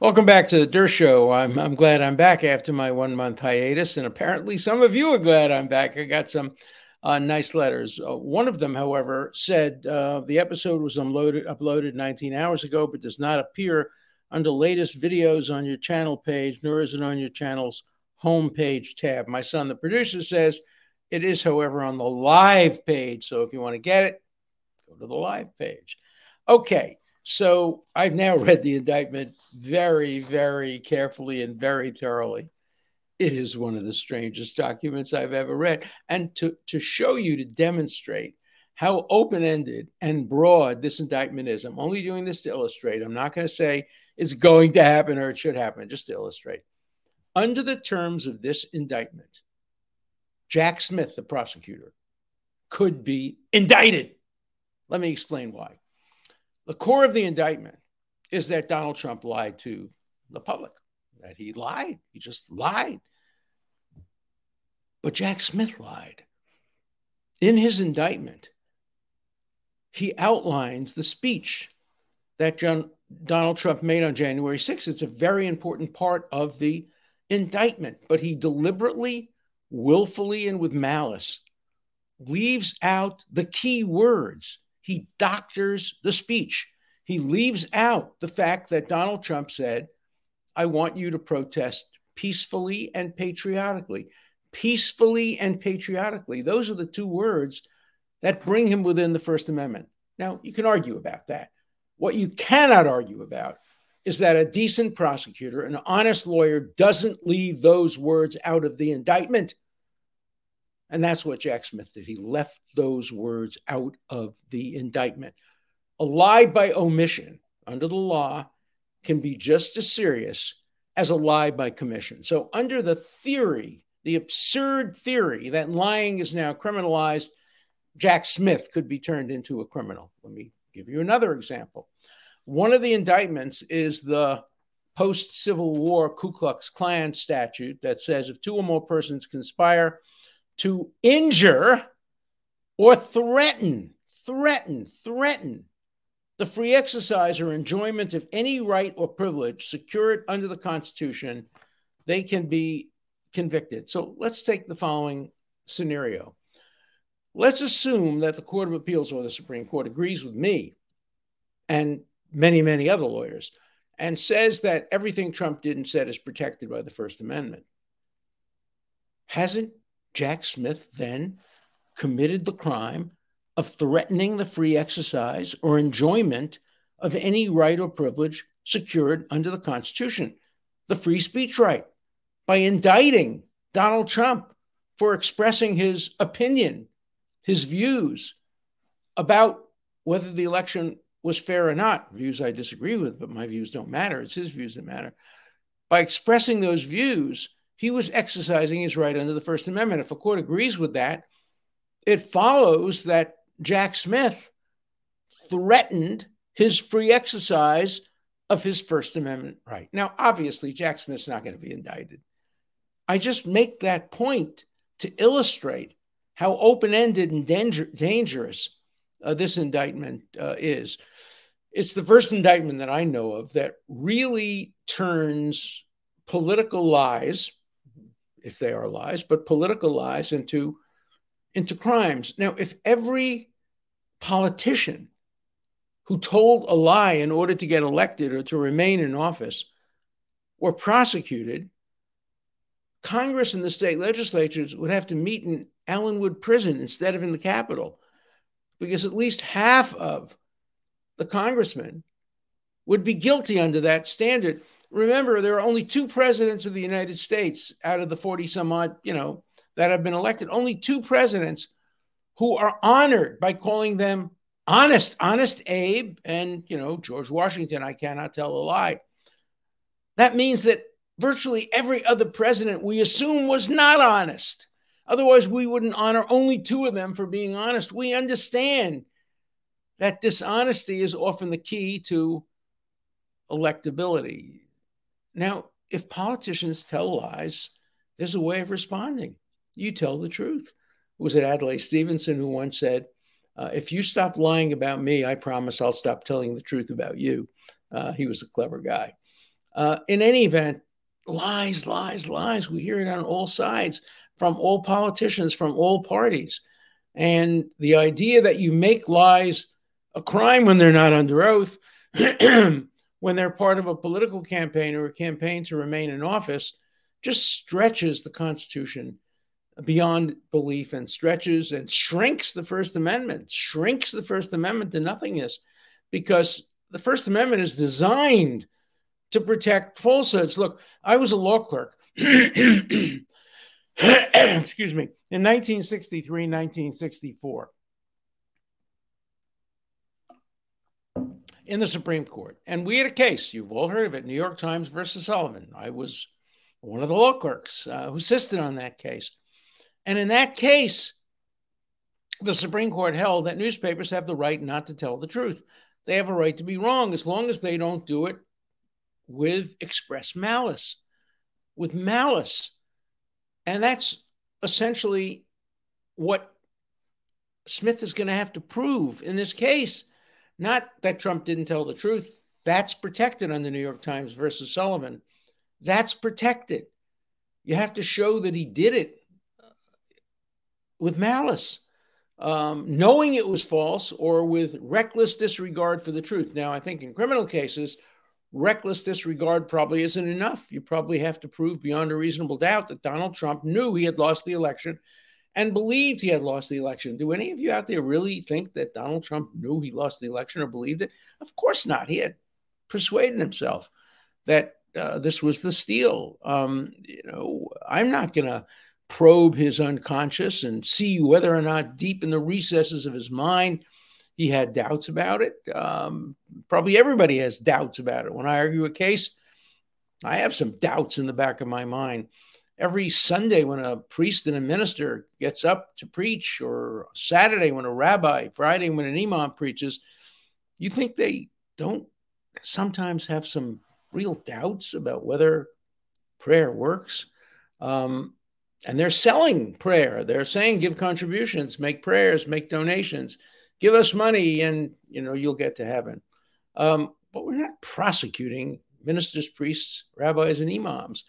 Welcome back to the Dershow. Show. I'm, I'm glad I'm back after my one month hiatus, and apparently some of you are glad I'm back. I got some uh, nice letters. Uh, one of them, however, said uh, the episode was unloaded, uploaded 19 hours ago, but does not appear under latest videos on your channel page, nor is it on your channel's homepage tab. My son, the producer, says it is, however, on the live page. So if you want to get it, go to the live page. Okay. So I've now read the indictment very, very carefully and very thoroughly. It is one of the strangest documents I've ever read. And to, to show you, to demonstrate how open ended and broad this indictment is, I'm only doing this to illustrate. I'm not going to say it's going to happen or it should happen, just to illustrate. Under the terms of this indictment, Jack Smith, the prosecutor, could be indicted. Let me explain why. The core of the indictment is that Donald Trump lied to the public, that he lied. He just lied. But Jack Smith lied. In his indictment, he outlines the speech that John, Donald Trump made on January 6th. It's a very important part of the indictment, but he deliberately, willfully, and with malice leaves out the key words he doctors the speech. He leaves out the fact that Donald Trump said, I want you to protest peacefully and patriotically. Peacefully and patriotically. Those are the two words that bring him within the First Amendment. Now, you can argue about that. What you cannot argue about is that a decent prosecutor, an honest lawyer, doesn't leave those words out of the indictment. And that's what Jack Smith did. He left those words out of the indictment. A lie by omission under the law can be just as serious as a lie by commission. So, under the theory, the absurd theory that lying is now criminalized, Jack Smith could be turned into a criminal. Let me give you another example. One of the indictments is the post Civil War Ku Klux Klan statute that says if two or more persons conspire to injure or threaten, threaten, threaten the free exercise or enjoyment of any right or privilege secured under the Constitution, they can be convicted. So let's take the following scenario. Let's assume that the Court of Appeals or the Supreme Court agrees with me and many, many other lawyers and says that everything Trump did and said is protected by the First Amendment. Hasn't Jack Smith then committed the crime of threatening the free exercise or enjoyment of any right or privilege secured under the Constitution, the free speech right, by indicting Donald Trump for expressing his opinion, his views about whether the election was fair or not. Views I disagree with, but my views don't matter. It's his views that matter. By expressing those views, he was exercising his right under the First Amendment. If a court agrees with that, it follows that Jack Smith threatened his free exercise of his First Amendment right. Now, obviously, Jack Smith's not going to be indicted. I just make that point to illustrate how open ended and danger- dangerous uh, this indictment uh, is. It's the first indictment that I know of that really turns political lies if they are lies, but political lies into, into crimes. Now, if every politician who told a lie in order to get elected or to remain in office were prosecuted, Congress and the state legislatures would have to meet in Allenwood prison instead of in the Capitol, because at least half of the congressmen would be guilty under that standard remember, there are only two presidents of the United States out of the 40 some odd, you know, that have been elected. Only two presidents who are honored by calling them honest, honest Abe, and you know, George Washington, I cannot tell a lie. That means that virtually every other president we assume was not honest. Otherwise, we wouldn't honor only two of them for being honest. We understand that dishonesty is often the key to electability. Now, if politicians tell lies, there's a way of responding. You tell the truth. Was it Adlai Stevenson who once said, uh, If you stop lying about me, I promise I'll stop telling the truth about you? Uh, he was a clever guy. Uh, in any event, lies, lies, lies. We hear it on all sides from all politicians, from all parties. And the idea that you make lies a crime when they're not under oath, when they're part of a political campaign or a campaign to remain in office, just stretches the Constitution beyond belief and stretches and shrinks the First Amendment, shrinks the First Amendment to nothingness because the First Amendment is designed to protect falsehoods. Look, I was a law clerk. Excuse me, in 1963, 1964. In the Supreme Court. And we had a case, you've all heard of it, New York Times versus Sullivan. I was one of the law clerks uh, who assisted on that case. And in that case, the Supreme Court held that newspapers have the right not to tell the truth. They have a right to be wrong as long as they don't do it with express malice, with malice. And that's essentially what Smith is going to have to prove in this case not that Trump didn't tell the truth. That's protected on the New York Times versus Sullivan. That's protected. You have to show that he did it with malice, um, knowing it was false or with reckless disregard for the truth. Now, I think in criminal cases, reckless disregard probably isn't enough. You probably have to prove beyond a reasonable doubt that Donald Trump knew he had lost the election and believed he had lost the election. Do any of you out there really think that Donald Trump knew he lost the election or believed it? Of course not. He had persuaded himself that uh, this was the steal. Um, you know, I'm not going to probe his unconscious and see whether or not deep in the recesses of his mind he had doubts about it. Um, probably everybody has doubts about it. When I argue a case, I have some doubts in the back of my mind every Sunday when a priest and a minister gets up to preach, or Saturday when a rabbi, Friday when an imam preaches, you think they don't sometimes have some real doubts about whether prayer works? Um, and they're selling prayer. They're saying, give contributions, make prayers, make donations, give us money, and you know you'll get to heaven. Um, but we're not prosecuting ministers, priests, rabbis, and imams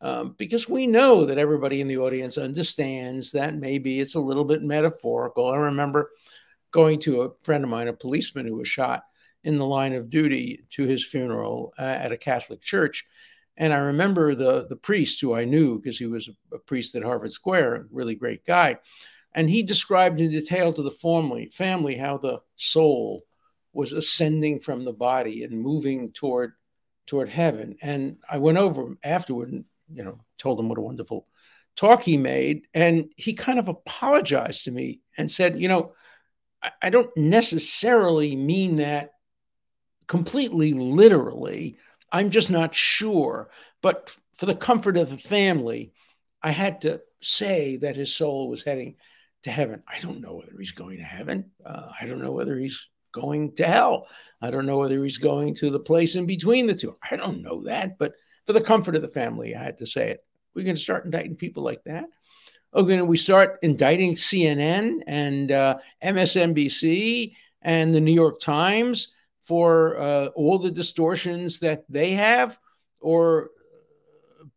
um, because we know that everybody in the audience understands that maybe it's a little bit metaphorical. I remember going to a friend of mine, a policeman who was shot in the line of duty to his funeral uh, at a Catholic church. And I remember the, the priest who I knew because he was a priest at Harvard Square, a really great guy. And he described in detail to the family, family how the soul was ascending from the body and moving toward toward heaven. And I went over afterward and you know, told him what a wonderful talk he made. And he kind of apologized to me and said, you know, I, I don't necessarily mean that completely literally. I'm just not sure. But for the comfort of the family, I had to say that his soul was heading to heaven. I don't know whether he's going to heaven. Uh, I don't know whether he's going to hell. I don't know whether he's going to the place in between the two. I don't know that, but for the comfort of the family, I had to say it. We're going to start indicting people like that. Okay, we start indicting CNN and uh, MSNBC and the New York Times for uh, all the distortions that they have, or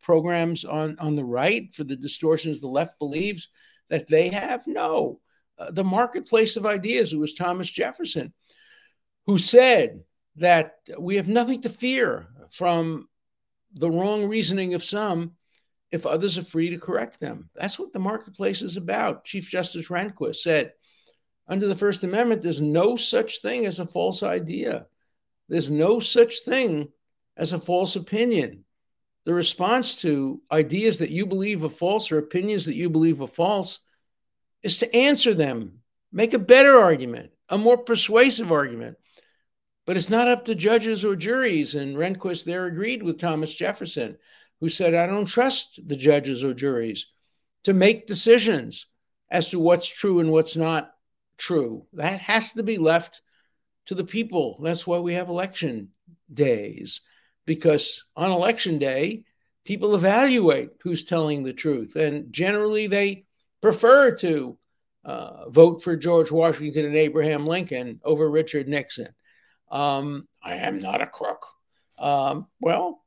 programs on, on the right for the distortions the left believes that they have? No. Uh, the marketplace of ideas, it was Thomas Jefferson who said that we have nothing to fear from the wrong reasoning of some if others are free to correct them. That's what the marketplace is about. Chief Justice Rehnquist said, under the First Amendment, there's no such thing as a false idea. There's no such thing as a false opinion. The response to ideas that you believe are false or opinions that you believe are false is to answer them, make a better argument, a more persuasive argument. But it's not up to judges or juries. And Rehnquist there agreed with Thomas Jefferson, who said, I don't trust the judges or juries to make decisions as to what's true and what's not true. That has to be left to the people. That's why we have election days, because on election day, people evaluate who's telling the truth. And generally, they prefer to uh, vote for George Washington and Abraham Lincoln over Richard Nixon. Um, I am not a crook. Um, well,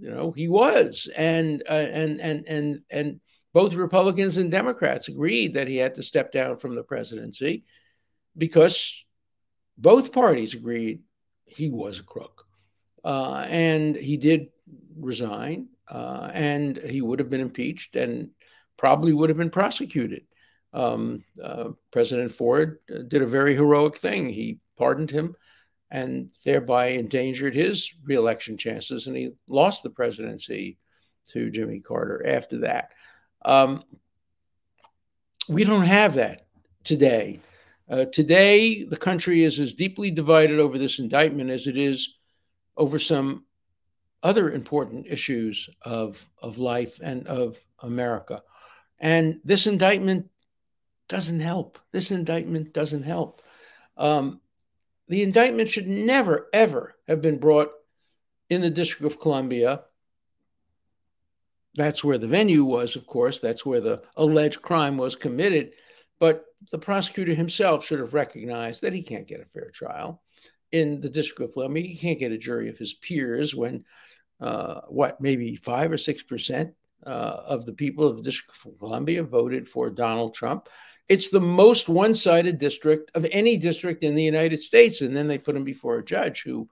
you know, he was, and uh, and and and and both Republicans and Democrats agreed that he had to step down from the presidency because both parties agreed he was a crook, uh, and he did resign, uh, and he would have been impeached and probably would have been prosecuted. Um, uh, President Ford did a very heroic thing. He pardoned him and thereby endangered his reelection chances, and he lost the presidency to Jimmy Carter after that. Um, we don't have that today. Uh, today, the country is as deeply divided over this indictment as it is over some other important issues of, of life and of America. And this indictment doesn't help. This indictment doesn't help. Um, the indictment should never, ever have been brought in the District of Columbia. That's where the venue was, of course. That's where the alleged crime was committed. But the prosecutor himself should have recognized that he can't get a fair trial in the District of Columbia. He can't get a jury of his peers when, uh, what, maybe five or six percent uh, of the people of the District of Columbia voted for Donald Trump. It's the most one sided district of any district in the United States. And then they put him before a judge who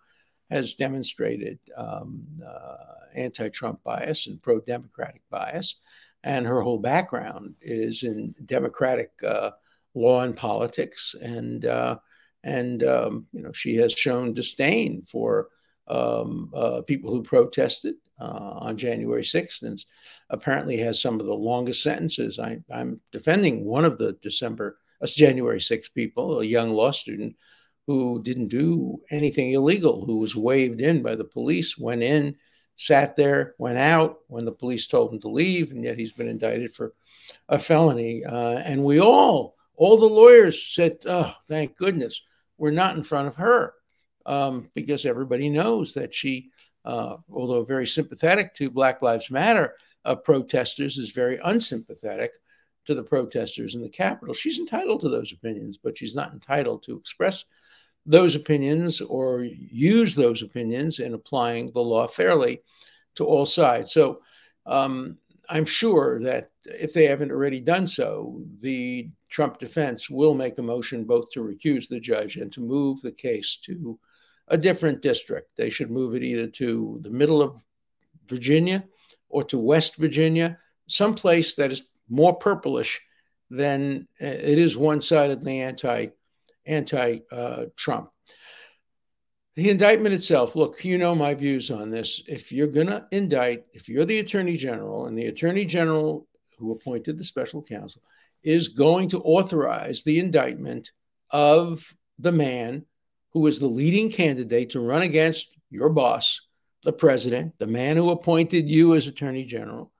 has demonstrated um, uh, anti Trump bias and pro democratic bias. And her whole background is in democratic uh, law and politics. And, uh, and um, you know, she has shown disdain for um, uh, people who protested on January 6th and apparently has some of the longest sentences. I, am defending one of the December, uh, January 6th people, a young law student who didn't do anything illegal, who was waved in by the police, went in, sat there, went out when the police told him to leave, and yet he's been indicted for a felony. Uh, and we all, all the lawyers said, oh, thank goodness, we're not in front of her um, because everybody knows that she uh, although very sympathetic to Black Lives Matter uh, protesters, is very unsympathetic to the protesters in the Capitol. She's entitled to those opinions, but she's not entitled to express those opinions or use those opinions in applying the law fairly to all sides. So um, I'm sure that if they haven't already done so, the Trump defense will make a motion both to recuse the judge and to move the case to a different district. They should move it either to the middle of Virginia or to West Virginia, someplace that is more purplish than uh, it is one-sidedly anti anti uh, Trump. The indictment itself, look, you know my views on this. If you're going to indict, if you're the attorney general and the attorney general who appointed the special counsel is going to authorize the indictment of the man who is the leading candidate to run against your boss, the president, the man who appointed you as attorney general,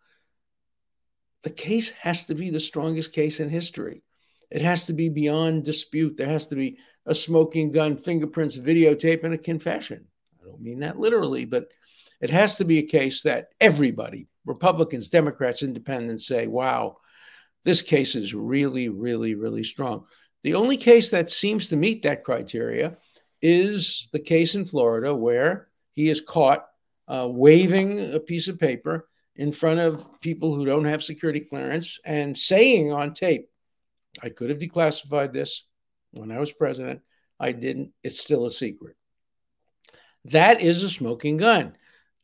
the case has to be the strongest case in history. It has to be beyond dispute. There has to be a smoking gun, fingerprints, videotape, and a confession. I don't mean that literally, but it has to be a case that everybody, Republicans, Democrats, Independents, say, wow, this case is really, really, really strong. The only case that seems to meet that criteria is the case in Florida where he is caught uh, waving a piece of paper in front of people who don't have security clearance and saying on tape, I could have declassified this when I was president. I didn't. It's still a secret. That is a smoking gun.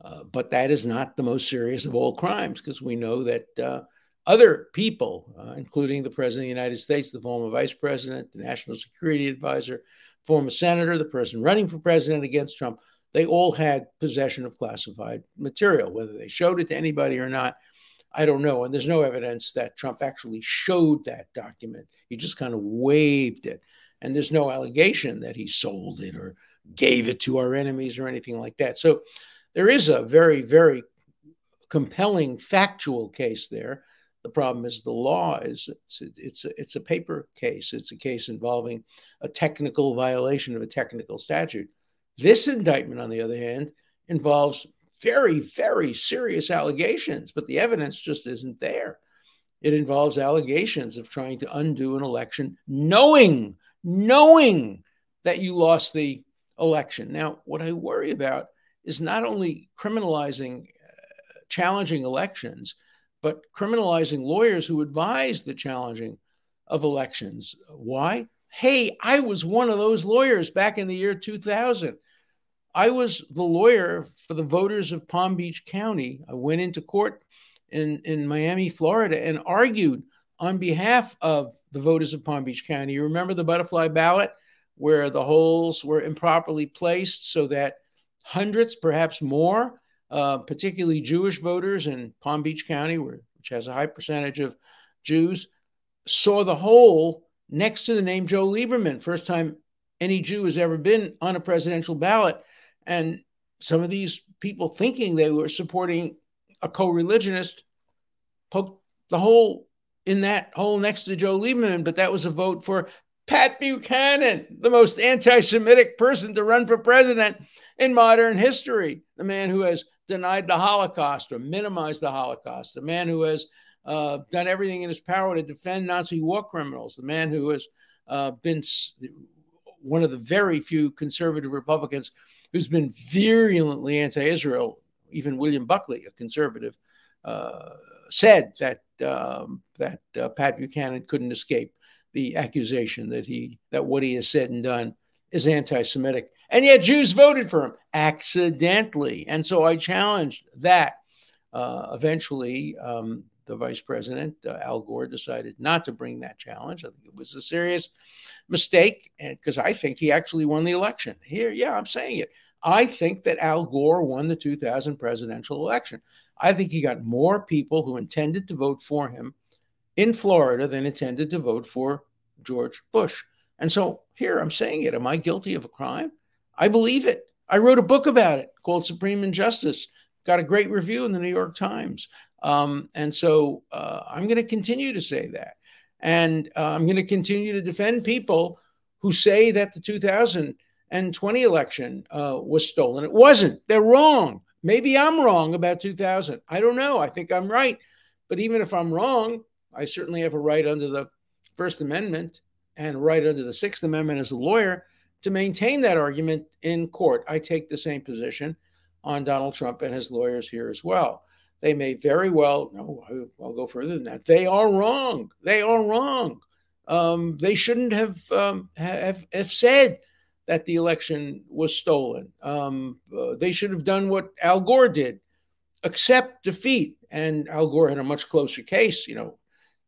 Uh, but that is not the most serious of all crimes because we know that uh, other people, uh, including the President of the United States, the former Vice President, the National Security Advisor, former senator, the person running for president against Trump, they all had possession of classified material. Whether they showed it to anybody or not, I don't know. And there's no evidence that Trump actually showed that document. He just kind of waved it. And there's no allegation that he sold it or gave it to our enemies or anything like that. So there is a very, very compelling factual case there. The problem is the law is it's it's a, it's a paper case. It's a case involving a technical violation of a technical statute. This indictment, on the other hand, involves very very serious allegations, but the evidence just isn't there. It involves allegations of trying to undo an election, knowing knowing that you lost the election. Now, what I worry about is not only criminalizing uh, challenging elections, but criminalizing lawyers who advise the challenging of elections. Why? Hey, I was one of those lawyers back in the year 2000. I was the lawyer for the voters of Palm Beach County. I went into court in, in Miami, Florida, and argued on behalf of the voters of Palm Beach County. You remember the butterfly ballot where the holes were improperly placed so that hundreds, perhaps more, uh, particularly Jewish voters in Palm Beach County, where, which has a high percentage of Jews, saw the hole next to the name Joe Lieberman. First time any Jew has ever been on a presidential ballot. And some of these people thinking they were supporting a co religionist poked the hole in that hole next to Joe Lieberman, but that was a vote for Pat Buchanan, the most anti Semitic person to run for president in modern history, the man who has denied the Holocaust or minimized the Holocaust, the man who has uh, done everything in his power to defend Nazi war criminals, the man who has uh, been one of the very few conservative Republicans who's been virulently anti Israel. Even William Buckley, a conservative, uh, said that um, that uh, Pat Buchanan couldn't escape the accusation that he that what he has said and done is anti-Semitic, and yet Jews voted for him accidentally, and so I challenged that. Uh, eventually, um, the vice president uh, Al Gore decided not to bring that challenge. I think it was a serious mistake, because I think he actually won the election. Here, yeah, I'm saying it. I think that Al Gore won the 2000 presidential election. I think he got more people who intended to vote for him in Florida than intended to vote for George Bush. And so here I'm saying it. Am I guilty of a crime? I believe it. I wrote a book about it called Supreme Injustice. Got a great review in the New York Times. Um, and so uh, I'm going to continue to say that. And uh, I'm going to continue to defend people who say that the 2020 election uh, was stolen. It wasn't. They're wrong. Maybe I'm wrong about 2000. I don't know. I think I'm right. But even if I'm wrong, I certainly have a right under the First Amendment and right under the Sixth Amendment as a lawyer to maintain that argument in court. I take the same position on Donald Trump and his lawyers here as well. They may very well, no, I'll go further than that. They are wrong. They are wrong. Um, they shouldn't have, um, have, have said that the election was stolen. Um, uh, they should have done what Al Gore did, accept defeat. And Al Gore had a much closer case, you know,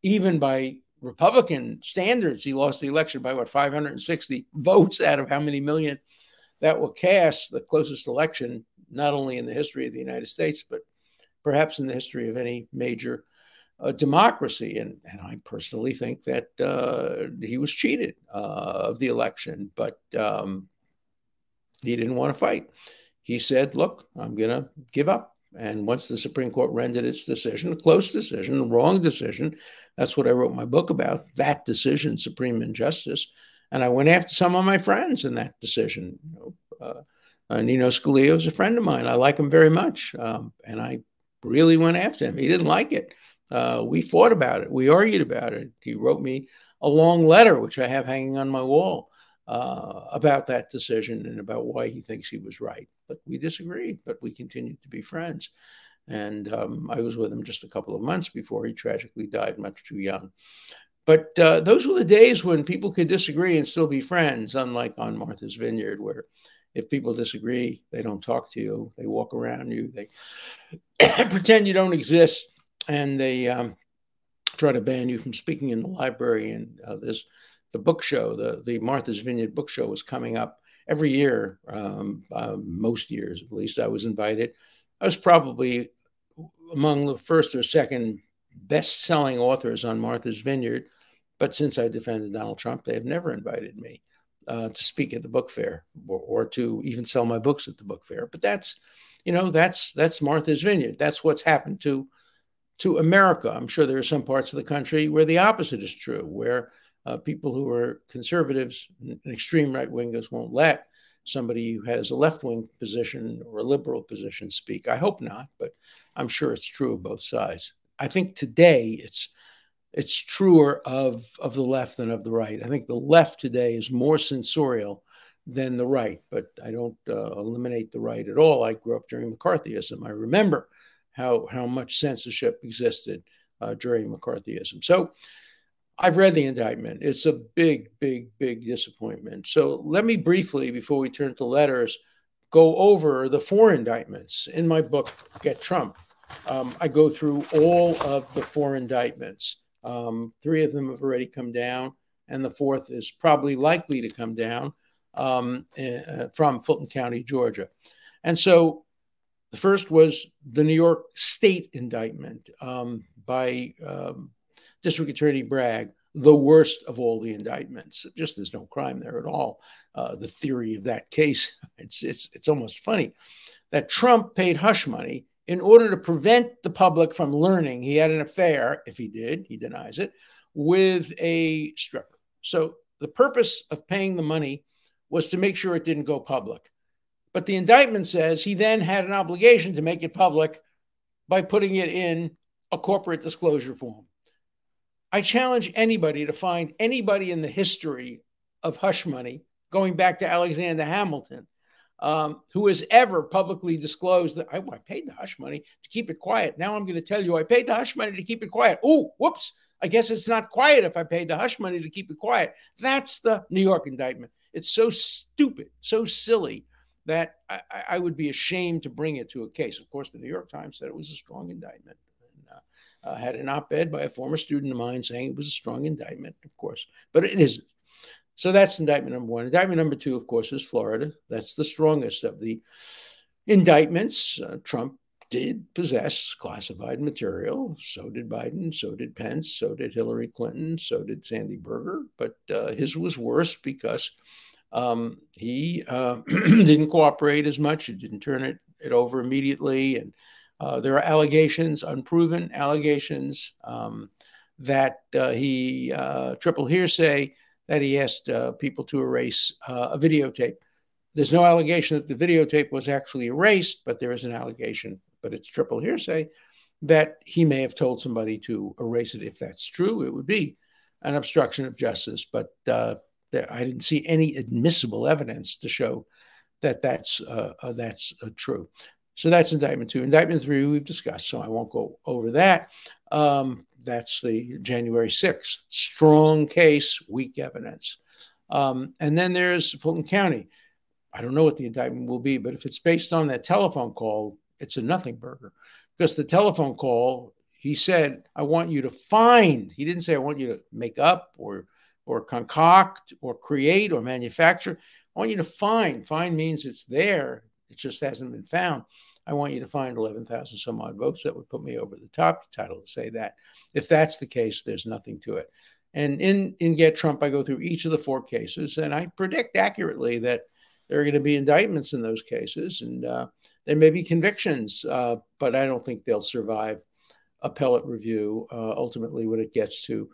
even by Republican standards, he lost the election by what 560 votes out of how many million that were cast. The closest election, not only in the history of the United States, but perhaps in the history of any major uh, democracy. And, and I personally think that uh, he was cheated uh, of the election, but um, he didn't want to fight. He said, Look, I'm going to give up. And once the Supreme Court rendered its decision, a close decision, a wrong decision, that's what I wrote my book about that decision, Supreme Injustice. And I went after some of my friends in that decision. You know, uh, uh, Nino Scalia is a friend of mine. I like him very much. Um, and I really went after him. He didn't like it. Uh, we fought about it. We argued about it. He wrote me a long letter, which I have hanging on my wall, uh, about that decision and about why he thinks he was right. But we disagreed, but we continued to be friends. And um, I was with him just a couple of months before he tragically died, much too young. But uh, those were the days when people could disagree and still be friends, unlike on Martha's Vineyard, where if people disagree, they don't talk to you, they walk around you, they pretend you don't exist, and they um, try to ban you from speaking in the library. And uh, there's the book show, the, the Martha's Vineyard book show was coming up every year, um, uh, most years at least. I was invited. I was probably among the first or second best selling authors on Martha's Vineyard. But since I defended Donald Trump, they have never invited me uh, to speak at the book fair or, or, to even sell my books at the book fair. But that's, you know, that's that's Martha's Vineyard. That's what's happened to to America. I'm sure there are some parts of the country where the opposite is true, where uh, people who are conservatives and extreme right wingers won't let somebody who has a left wing position or a liberal position speak. I hope not, but I'm sure it's true of both sides. I think today it's it's truer of of the left than of the right. I think the left today is more censorial than the right, but I don't uh, eliminate the right at all. I grew up during McCarthyism. I remember how how much censorship existed uh, during McCarthyism. So I've read the indictment. It's a big, big, big disappointment. So let me briefly, before we turn to letters, go over the four indictments in my book, Get Trump. Um, I go through all of the four indictments. Um, three of them have already come down, and the fourth is probably likely to come down um, uh, from Fulton County, Georgia. And so the first was the New York State indictment um, by um, District Attorney Bragg, the worst of all the indictments. Just there's no crime there at all. Uh, the theory of that case, it's, it's, it's almost funny that Trump paid hush money in order to prevent the public from learning he had an affair, if he did, he denies it, with a stripper. So the purpose of paying the money was to make sure it didn't go public. But the indictment says he then had an obligation to make it public by putting it in a corporate disclosure form. I challenge anybody to find anybody in the history of hush money, going back to Alexander Hamilton, um, who has ever publicly disclosed that I, I, paid the hush money to keep it quiet. Now I'm going to tell you I paid the hush money to keep it quiet. Oh, whoops. I guess it's not quiet if I paid the hush money to keep it quiet. That's the New York indictment. It's so stupid, so silly that I, I would be ashamed to bring it to a case. Of course, the New York Times said it was a strong indictment uh, had an op ed by a former student of mine saying it was a strong indictment, of course, but it isn't. So that's indictment number one. Indictment number two, of course, is Florida. That's the strongest of the indictments. Uh, Trump did possess classified material. So did Biden. So did Pence. So did Hillary Clinton. So did Sandy Berger. But uh, his was worse because um, he uh, didn't cooperate as much. He didn't turn it, it over immediately. And uh, there are allegations, unproven allegations, um, that uh, he uh, triple hearsay that he asked uh, people to erase uh, a videotape. There's no allegation that the videotape was actually erased, but there is an allegation, but it's triple hearsay, that he may have told somebody to erase it. If that's true, it would be an obstruction of justice. But uh, there, I didn't see any admissible evidence to show that that's that's true. So that's indictment two. Indictment three, we've discussed, so I won't go over that. Um, that's the January 6th. Strong case, weak evidence. Um, and then there's Fulton County. I don't know what the indictment will be, but if it's based on that telephone call, it's a nothing burger. Because the telephone call, he said, I want you to find. He didn't say, I want you to make up or or concoct or create or manufacture. I want you to find. Find means it's there. It just hasn't been found. I want you to find 11,000 some odd votes that would put me over the top. Title to say that. If that's the case, there's nothing to it. And in, in Get Trump, I go through each of the four cases and I predict accurately that there are going to be indictments in those cases and uh, there may be convictions, uh, but I don't think they'll survive appellate review uh, ultimately when it gets to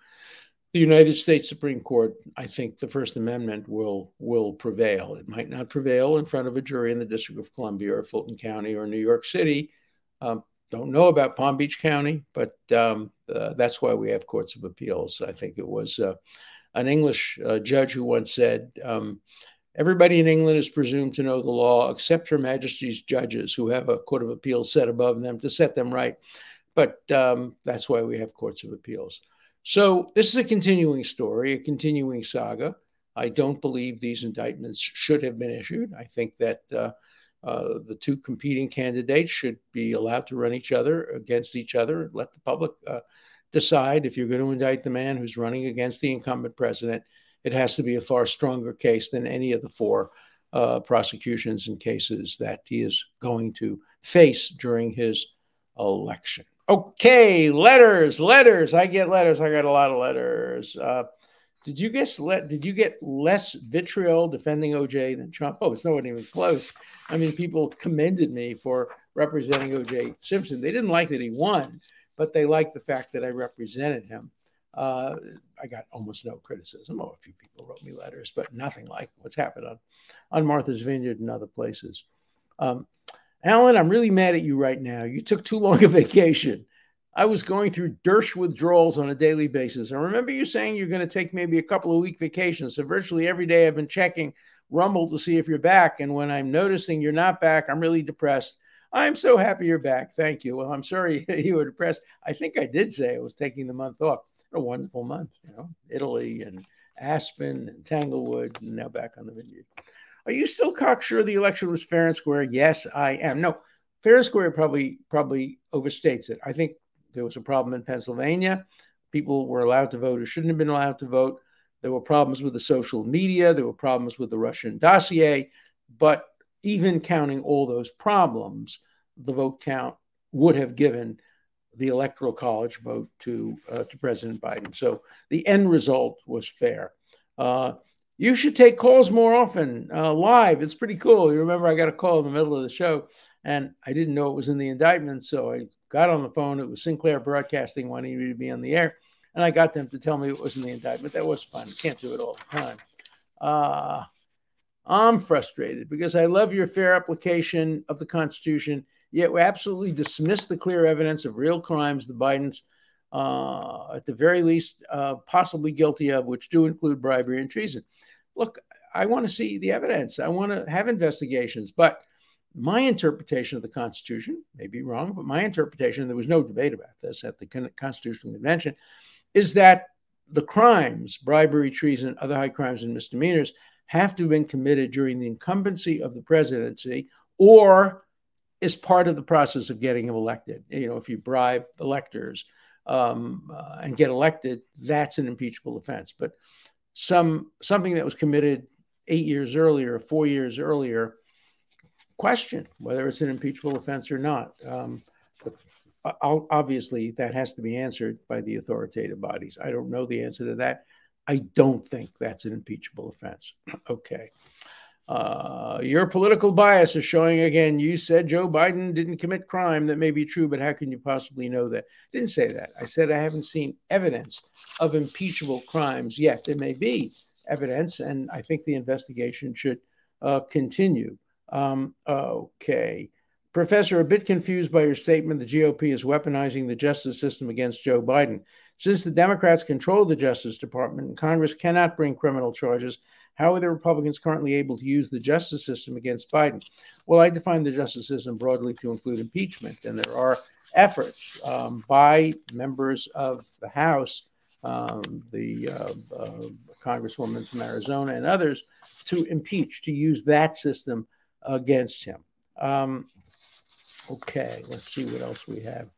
the United States Supreme Court, I think the First Amendment will will prevail. It might not prevail in front of a jury in the District of Columbia or Fulton County or New York City. Um, don't know about Palm Beach County, but um, uh, that's why we have courts of appeals. I think it was uh, an English uh, judge who once said, um, "Everybody in England is presumed to know the law, except Her Majesty's judges, who have a court of appeals set above them to set them right." But um, that's why we have courts of appeals. So this is a continuing story, a continuing saga. I don't believe these indictments should have been issued. I think that uh, uh, the two competing candidates should be allowed to run each other against each other. Let the public uh, decide if you're going to indict the man who's running against the incumbent president. It has to be a far stronger case than any of the four uh, prosecutions and cases that he is going to face during his election. Okay, letters, letters. I get letters. I got a lot of letters. Uh, did you get let? Did you get less vitriol defending OJ than Trump? Oh, it's not even close. I mean, people commended me for representing OJ Simpson. They didn't like that he won, but they liked the fact that I represented him. Uh, I got almost no criticism. Oh, a few people wrote me letters, but nothing like what's happened on, on Martha's Vineyard and other places. Um, Alan, I'm really mad at you right now. You took too long a vacation. I was going through Dersh withdrawals on a daily basis. I remember you saying you're going to take maybe a couple of week vacations. So virtually every day I've been checking Rumble to see if you're back. And when I'm noticing you're not back, I'm really depressed. I'm so happy you're back. Thank you. Well, I'm sorry you were depressed. I think I did say I was taking the month off. A wonderful month, you know, Italy and Aspen and Tanglewood, and now back on the vineyard. Are you still cocksure the election was fair and square? Yes, I am. No, fair and square probably probably overstates it. I think there was a problem in Pennsylvania. People were allowed to vote who shouldn't have been allowed to vote. There were problems with the social media. There were problems with the Russian dossier. But even counting all those problems, the vote count would have given the electoral college vote to uh, to President Biden. So the end result was fair. Uh, you should take calls more often uh, live. It's pretty cool. You remember I got a call in the middle of the show, and I didn't know it was in the indictment, so I got on the phone. It was Sinclair Broadcasting wanting me to be on the air, and I got them to tell me it was in the indictment. That was fun. Can't do it all the time. Uh, I'm frustrated because I love your fair application of the Constitution, yet we absolutely dismiss the clear evidence of real crimes the Bidens, uh, at the very least, uh, possibly guilty of, which do include bribery and treason. Look, I want to see the evidence. I want to have investigations, but my interpretation of the Constitution may be wrong, but my interpretation, there was no debate about this at the Constitutional Convention, is that the crimes, bribery, treason, other high crimes, and misdemeanors, have to have been committed during the incumbency of the presidency or is part of the process of getting him elected. You know, if you bribe electors um, uh, and get elected, that's an impeachable offense. But some something that was committed eight years earlier, four years earlier, question whether it's an impeachable offense or not. Um, obviously, that has to be answered by the authoritative bodies. I don't know the answer to that. I don't think that's an impeachable offense. okay. Uh, your political bias is showing again. You said Joe Biden didn't commit crime. That may be true, but how can you possibly know that? Didn't say that. I said I haven't seen evidence of impeachable crimes yet. There may be evidence, and I think the investigation should uh, continue. Um, okay. Professor, a bit confused by your statement the GOP is weaponizing the justice system against Joe Biden. Since the Democrats control the Justice Department Congress cannot bring criminal charges, how are the Republicans currently able to use the justice system against Biden? Well, I define the justice system broadly to include impeachment, and there are efforts um, by members of the House, um, the uh, uh, Congresswoman from Arizona, and others to impeach, to use that system against him. Um, okay, let's see what else we have.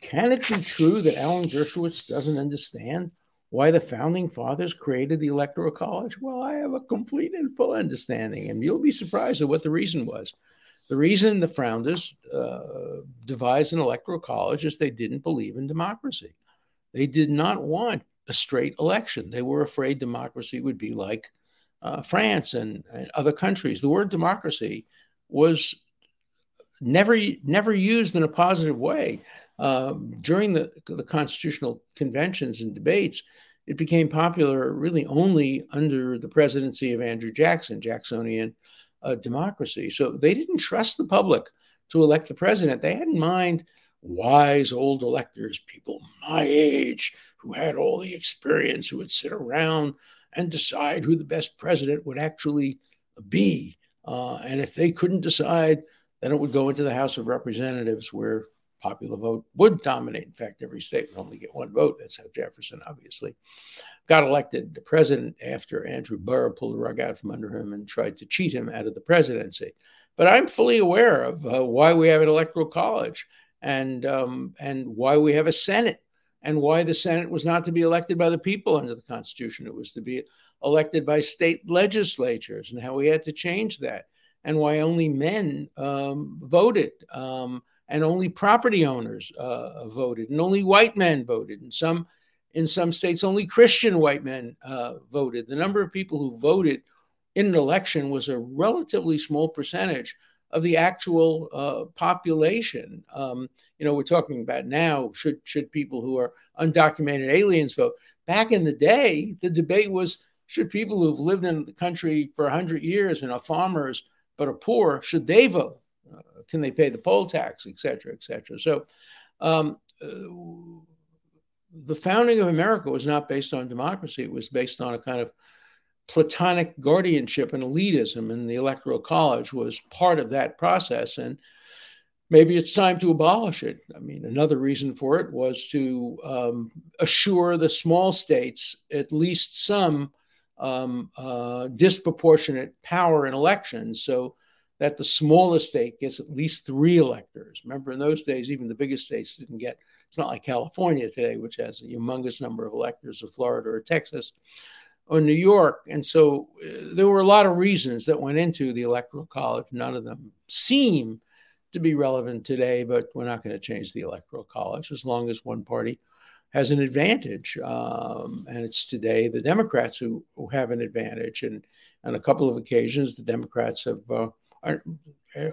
Can it be true that Alan Dershowitz doesn't understand why the founding fathers created the Electoral College? Well, I have a complete and full understanding, and you'll be surprised at what the reason was. The reason the founders uh, devised an Electoral College is they didn't believe in democracy. They did not want a straight election. They were afraid democracy would be like uh, France and, and, other countries. The word democracy was never never used in a positive way uh, during the, the constitutional conventions and debates. It became popular really only under the presidency of Andrew Jackson, Jacksonian uh, democracy. So they didn't trust the public to elect the president. They had in mind wise old electors, people my age who had all the experience, who would sit around and decide who the best president would actually be. Uh, and if they couldn't decide, then it would go into the House of Representatives where popular vote would dominate. In fact, every state would only get one vote. That's how Jefferson obviously got elected the president after Andrew Burr pulled the rug out from under him and tried to cheat him out of the presidency. But I'm fully aware of uh, why we have an electoral college and um, and why we have a Senate and why the Senate was not to be elected by the people under the Constitution. It was to be elected by state legislatures, and how we had to change that, and why only men um, voted, um, and only property owners uh, voted, and only white men voted. In some in some states, only Christian white men uh, voted. The number of people who voted in an election was a relatively small percentage of the actual uh, population. Um, you know, we're talking about now should should people who are undocumented aliens vote. Back in the day, the debate was should people who've lived in the country for 100 years and are farmers but are poor, should they vote? Uh, can they pay the poll tax, et cetera, et cetera? So um, uh, the founding of America was not based on democracy. It was based on a kind of platonic guardianship and elitism, and the Electoral College was part of that process. And maybe it's time to abolish it. I mean, another reason for it was to um, assure the small states at least some um, uh, disproportionate power in elections so that the smallest state gets at least three electors. Remember, in those days, even the biggest states didn't get, it's not like California today, which has a humongous number of electors, or Florida or Texas or New York. And so uh, there were a lot of reasons that went into the Electoral College. None of them seem to be relevant today, but we're not going to change the Electoral College as long as one party has an advantage. Um, and it's today the Democrats who, who have an advantage. And on a couple of occasions, the Democrats have uh, are,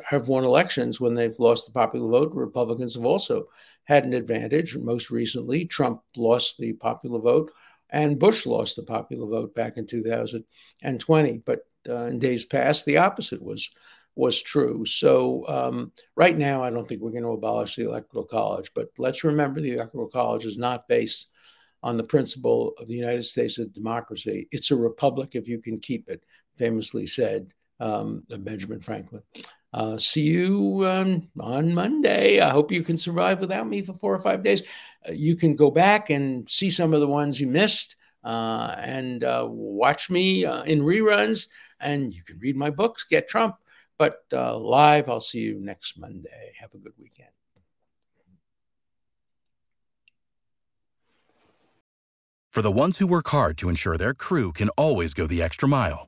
have won elections when they've lost the popular vote. Republicans have also had an advantage. Most recently, Trump lost the popular vote, and Bush lost the popular vote back in 2020. But uh, in days past, the opposite was was true. So um, right now, I don't think we're going to abolish the electoral college. But let's remember, the electoral college is not based on the principle of the United States of democracy. It's a republic if you can keep it, famously said um, Benjamin Franklin. Uh, see you um, on Monday. I hope you can survive without me for four or five days. Uh, you can go back and see some of the ones you missed uh, and uh, watch me uh, in reruns. And you can read my books, Get Trump. But uh, live, I'll see you next Monday. Have a good weekend. For the ones who work hard to ensure their crew can always go the extra mile,